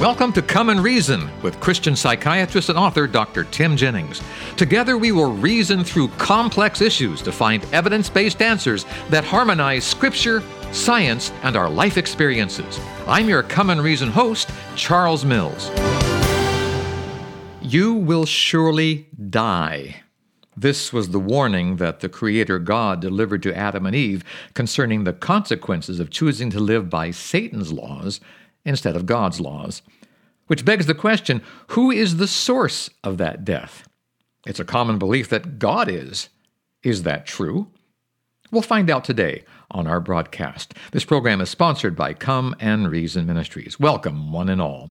Welcome to Come and Reason with Christian psychiatrist and author Dr. Tim Jennings. Together, we will reason through complex issues to find evidence based answers that harmonize Scripture, science, and our life experiences. I'm your Come and Reason host, Charles Mills. You will surely die. This was the warning that the Creator God delivered to Adam and Eve concerning the consequences of choosing to live by Satan's laws instead of God's laws. Which begs the question who is the source of that death? It's a common belief that God is. Is that true? We'll find out today on our broadcast. This program is sponsored by Come and Reason Ministries. Welcome, one and all.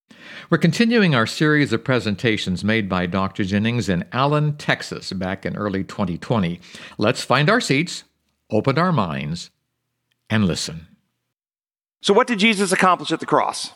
We're continuing our series of presentations made by Dr. Jennings in Allen, Texas, back in early 2020. Let's find our seats, open our minds, and listen. So, what did Jesus accomplish at the cross?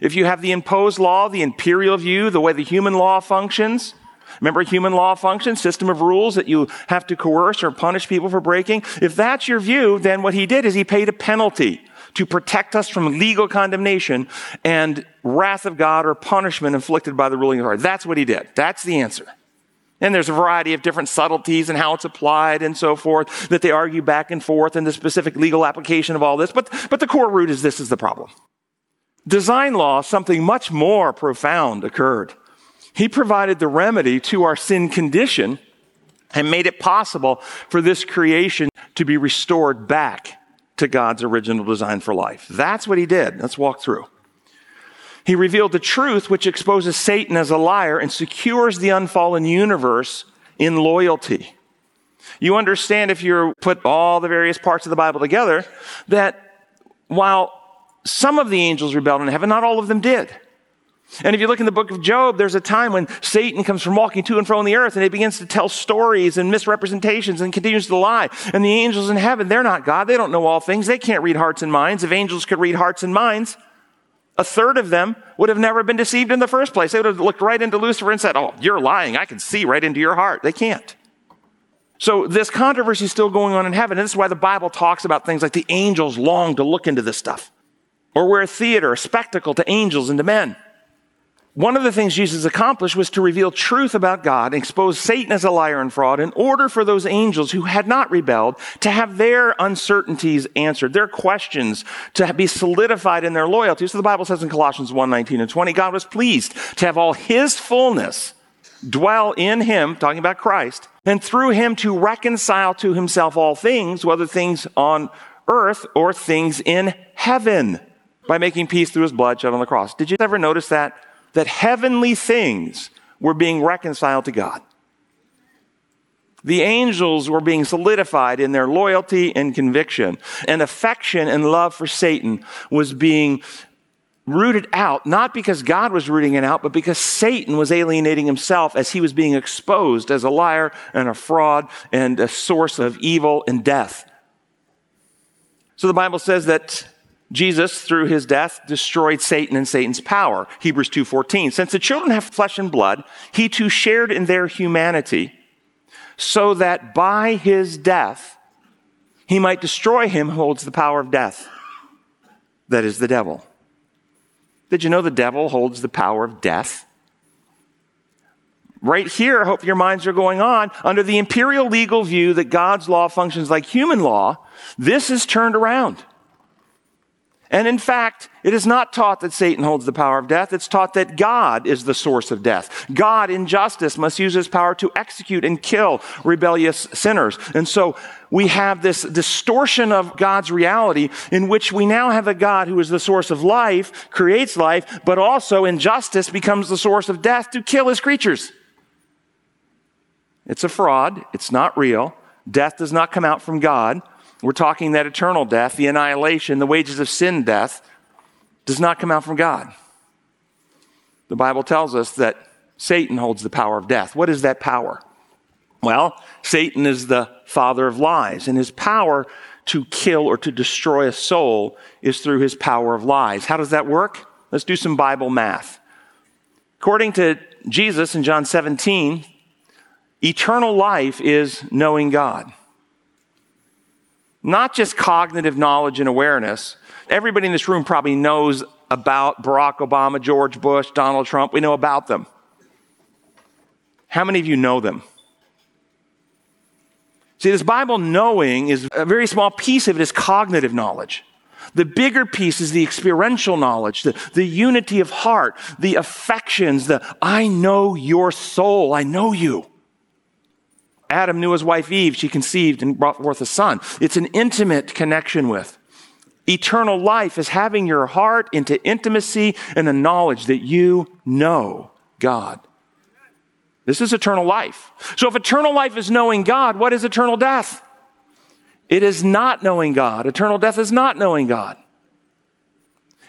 If you have the imposed law, the imperial view, the way the human law functions, remember human law functions, system of rules that you have to coerce or punish people for breaking. If that's your view, then what he did is he paid a penalty to protect us from legal condemnation and wrath of God or punishment inflicted by the ruling authority. That's what he did. That's the answer. And there's a variety of different subtleties and how it's applied and so forth that they argue back and forth in the specific legal application of all this. But, but the core root is this is the problem. Design law, something much more profound occurred. He provided the remedy to our sin condition and made it possible for this creation to be restored back to God's original design for life. That's what he did. Let's walk through. He revealed the truth, which exposes Satan as a liar and secures the unfallen universe in loyalty. You understand if you put all the various parts of the Bible together that while some of the angels rebelled in heaven, not all of them did. And if you look in the book of Job, there's a time when Satan comes from walking to and fro on the earth and he begins to tell stories and misrepresentations and continues to lie. And the angels in heaven, they're not God. They don't know all things. They can't read hearts and minds. If angels could read hearts and minds, a third of them would have never been deceived in the first place. They would have looked right into Lucifer and said, Oh, you're lying. I can see right into your heart. They can't. So this controversy is still going on in heaven. And this is why the Bible talks about things like the angels long to look into this stuff. Or we're a theater, a spectacle to angels and to men. One of the things Jesus accomplished was to reveal truth about God expose Satan as a liar and fraud in order for those angels who had not rebelled to have their uncertainties answered, their questions to be solidified in their loyalty. So the Bible says in Colossians 1 19 and 20, God was pleased to have all his fullness dwell in him, talking about Christ, and through him to reconcile to himself all things, whether things on earth or things in heaven, by making peace through his blood shed on the cross. Did you ever notice that? That heavenly things were being reconciled to God. The angels were being solidified in their loyalty and conviction, and affection and love for Satan was being rooted out, not because God was rooting it out, but because Satan was alienating himself as he was being exposed as a liar and a fraud and a source of evil and death. So the Bible says that Jesus, through his death, destroyed Satan and Satan's power. Hebrews 2.14. Since the children have flesh and blood, he too shared in their humanity, so that by his death, he might destroy him who holds the power of death. That is the devil. Did you know the devil holds the power of death? Right here, I hope your minds are going on. Under the imperial legal view that God's law functions like human law, this is turned around. And in fact, it is not taught that Satan holds the power of death. It's taught that God is the source of death. God, in justice, must use his power to execute and kill rebellious sinners. And so we have this distortion of God's reality in which we now have a God who is the source of life, creates life, but also in justice becomes the source of death to kill his creatures. It's a fraud. It's not real. Death does not come out from God. We're talking that eternal death, the annihilation, the wages of sin, death, does not come out from God. The Bible tells us that Satan holds the power of death. What is that power? Well, Satan is the father of lies, and his power to kill or to destroy a soul is through his power of lies. How does that work? Let's do some Bible math. According to Jesus in John 17, eternal life is knowing God not just cognitive knowledge and awareness. Everybody in this room probably knows about Barack Obama, George Bush, Donald Trump. We know about them. How many of you know them? See, this Bible knowing is a very small piece of it is cognitive knowledge. The bigger piece is the experiential knowledge, the, the unity of heart, the affections, the I know your soul, I know you. Adam knew his wife Eve, she conceived and brought forth a son. It's an intimate connection with. Eternal life is having your heart into intimacy and the knowledge that you know God. This is eternal life. So if eternal life is knowing God, what is eternal death? It is not knowing God. Eternal death is not knowing God.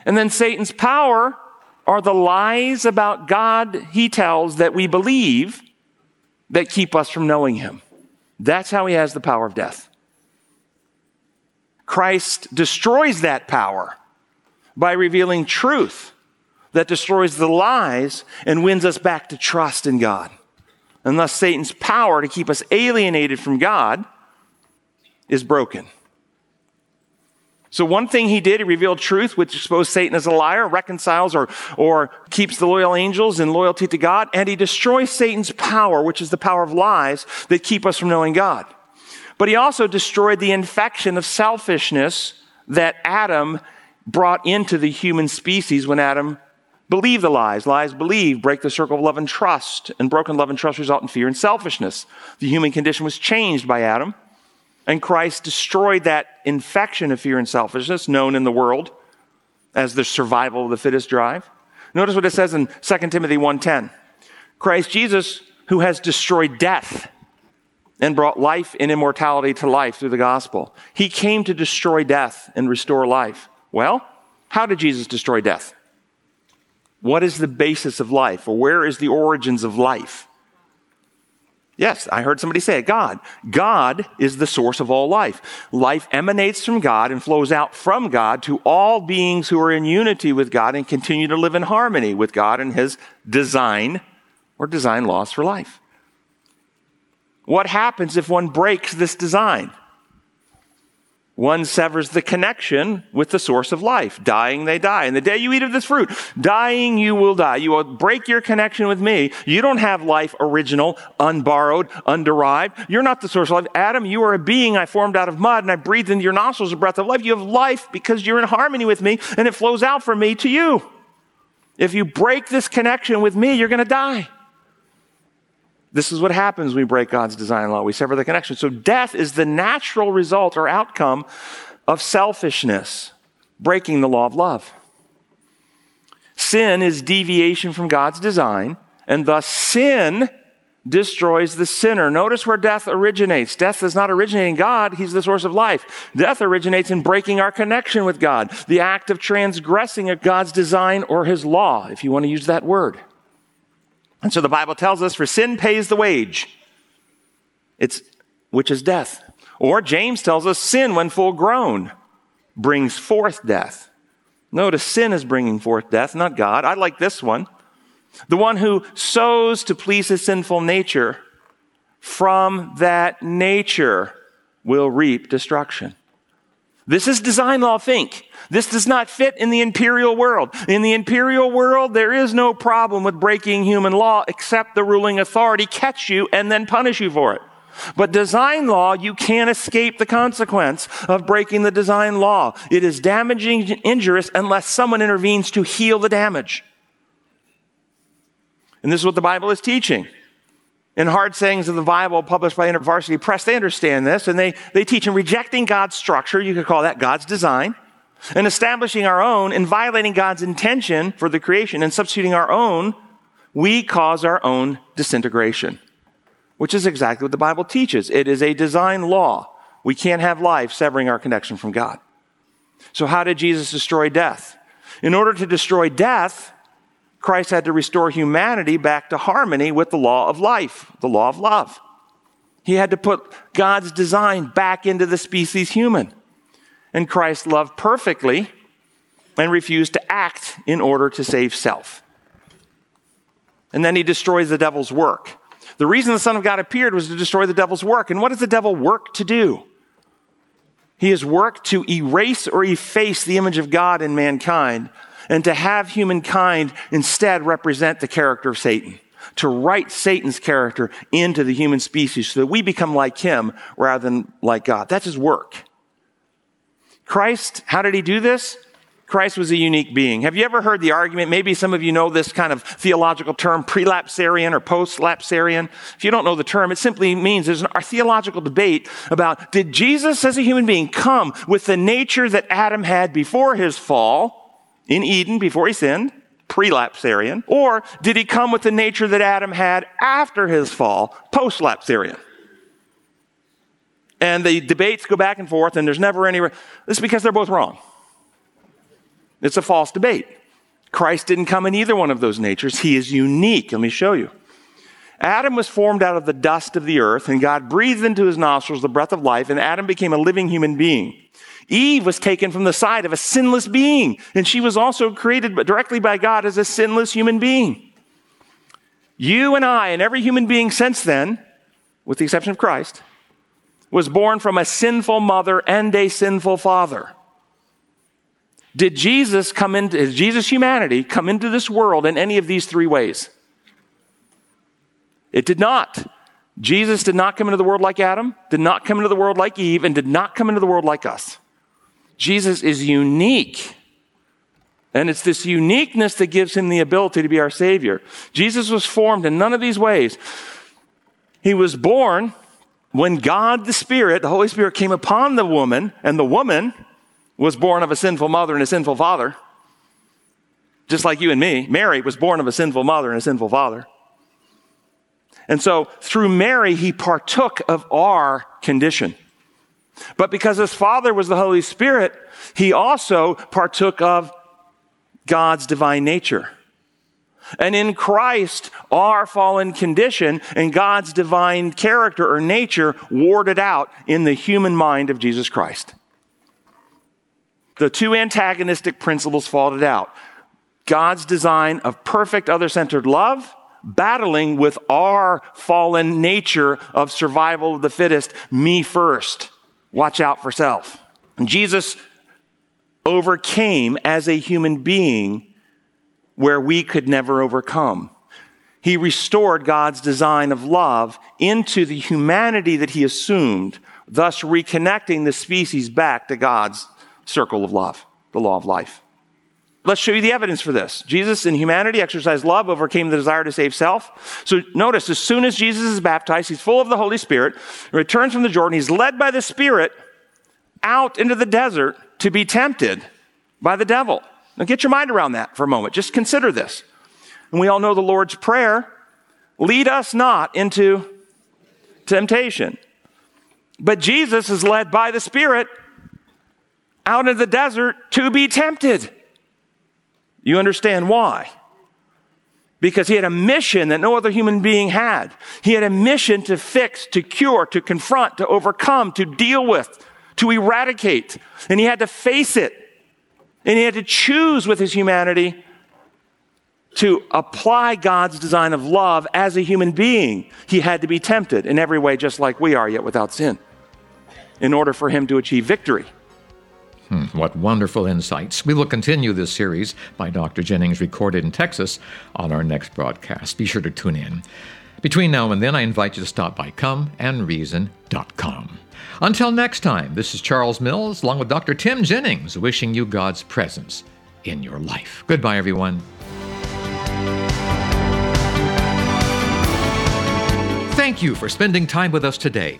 And then Satan's power are the lies about God he tells that we believe that keep us from knowing him. That's how he has the power of death. Christ destroys that power by revealing truth that destroys the lies and wins us back to trust in God. And thus, Satan's power to keep us alienated from God is broken. So, one thing he did, he revealed truth, which exposed Satan as a liar, reconciles or, or keeps the loyal angels in loyalty to God, and he destroys Satan's power, which is the power of lies that keep us from knowing God. But he also destroyed the infection of selfishness that Adam brought into the human species when Adam believed the lies. Lies believe break the circle of love and trust, and broken love and trust result in fear and selfishness. The human condition was changed by Adam. And Christ destroyed that infection of fear and selfishness known in the world as the survival of the fittest drive. Notice what it says in 2 Timothy 1:10. Christ Jesus who has destroyed death and brought life and immortality to life through the gospel. He came to destroy death and restore life. Well, how did Jesus destroy death? What is the basis of life or where is the origins of life? Yes, I heard somebody say it God. God is the source of all life. Life emanates from God and flows out from God to all beings who are in unity with God and continue to live in harmony with God and His design or design laws for life. What happens if one breaks this design? One severs the connection with the source of life. Dying, they die. And the day you eat of this fruit, dying, you will die. You will break your connection with me. You don't have life original, unborrowed, underived. You're not the source of life. Adam, you are a being I formed out of mud and I breathed into your nostrils a breath of life. You have life because you're in harmony with me and it flows out from me to you. If you break this connection with me, you're going to die. This is what happens when we break God's design law. We sever the connection. So death is the natural result or outcome of selfishness, breaking the law of love. Sin is deviation from God's design, and thus sin destroys the sinner. Notice where death originates. Death does not originate in God. He's the source of life. Death originates in breaking our connection with God, the act of transgressing God's design or his law, if you want to use that word. And so the Bible tells us for sin pays the wage. It's, which is death. Or James tells us sin when full grown brings forth death. Notice sin is bringing forth death, not God. I like this one. The one who sows to please his sinful nature from that nature will reap destruction. This is design law think. This does not fit in the imperial world. In the imperial world, there is no problem with breaking human law except the ruling authority catch you and then punish you for it. But design law, you can't escape the consequence of breaking the design law. It is damaging and injurious unless someone intervenes to heal the damage. And this is what the Bible is teaching in Hard Sayings of the Bible, published by InterVarsity Press, they understand this and they, they teach in rejecting God's structure, you could call that God's design, and establishing our own and violating God's intention for the creation and substituting our own, we cause our own disintegration, which is exactly what the Bible teaches. It is a design law. We can't have life severing our connection from God. So, how did Jesus destroy death? In order to destroy death, Christ had to restore humanity back to harmony with the law of life, the law of love. He had to put God's design back into the species human. And Christ loved perfectly and refused to act in order to save self. And then he destroys the devil's work. The reason the Son of God appeared was to destroy the devil's work. And what does the devil work to do? He has worked to erase or efface the image of God in mankind and to have humankind instead represent the character of Satan. To write Satan's character into the human species so that we become like him rather than like God. That's his work. Christ, how did he do this? Christ was a unique being. Have you ever heard the argument? Maybe some of you know this kind of theological term, prelapsarian or postlapsarian. If you don't know the term, it simply means there's a theological debate about did Jesus as a human being come with the nature that Adam had before his fall in Eden, before he sinned? Prelapsarian. Or did he come with the nature that Adam had after his fall? Postlapsarian. And the debates go back and forth, and there's never any. This is because they're both wrong. It's a false debate. Christ didn't come in either one of those natures. He is unique. Let me show you. Adam was formed out of the dust of the earth, and God breathed into his nostrils the breath of life, and Adam became a living human being. Eve was taken from the side of a sinless being, and she was also created directly by God as a sinless human being. You and I, and every human being since then, with the exception of Christ, was born from a sinful mother and a sinful father. Did Jesus come into, did Jesus' humanity come into this world in any of these three ways? It did not. Jesus did not come into the world like Adam, did not come into the world like Eve, and did not come into the world like us. Jesus is unique. And it's this uniqueness that gives him the ability to be our Savior. Jesus was formed in none of these ways. He was born when God the Spirit, the Holy Spirit, came upon the woman, and the woman was born of a sinful mother and a sinful father. Just like you and me, Mary was born of a sinful mother and a sinful father. And so through Mary, he partook of our condition. But because his father was the Holy Spirit, he also partook of God's divine nature. And in Christ, our fallen condition and God's divine character or nature warded out in the human mind of Jesus Christ. The two antagonistic principles fought it out. God's design of perfect other centered love, battling with our fallen nature of survival of the fittest, me first. Watch out for self. And Jesus overcame as a human being where we could never overcome. He restored God's design of love into the humanity that he assumed, thus reconnecting the species back to God's circle of love, the law of life. Let's show you the evidence for this. Jesus in humanity exercised love, overcame the desire to save self. So notice, as soon as Jesus is baptized, he's full of the Holy Spirit, returns from the Jordan, he's led by the Spirit out into the desert to be tempted by the devil. Now get your mind around that for a moment. Just consider this. And we all know the Lord's Prayer lead us not into temptation. But Jesus is led by the Spirit out in the desert to be tempted. You understand why? Because he had a mission that no other human being had. He had a mission to fix, to cure, to confront, to overcome, to deal with, to eradicate. And he had to face it. And he had to choose with his humanity to apply God's design of love as a human being. He had to be tempted in every way, just like we are, yet without sin, in order for him to achieve victory. Hmm, what wonderful insights. We will continue this series by Dr. Jennings, recorded in Texas, on our next broadcast. Be sure to tune in. Between now and then, I invite you to stop by comeandreason.com. Until next time, this is Charles Mills, along with Dr. Tim Jennings, wishing you God's presence in your life. Goodbye, everyone. Thank you for spending time with us today.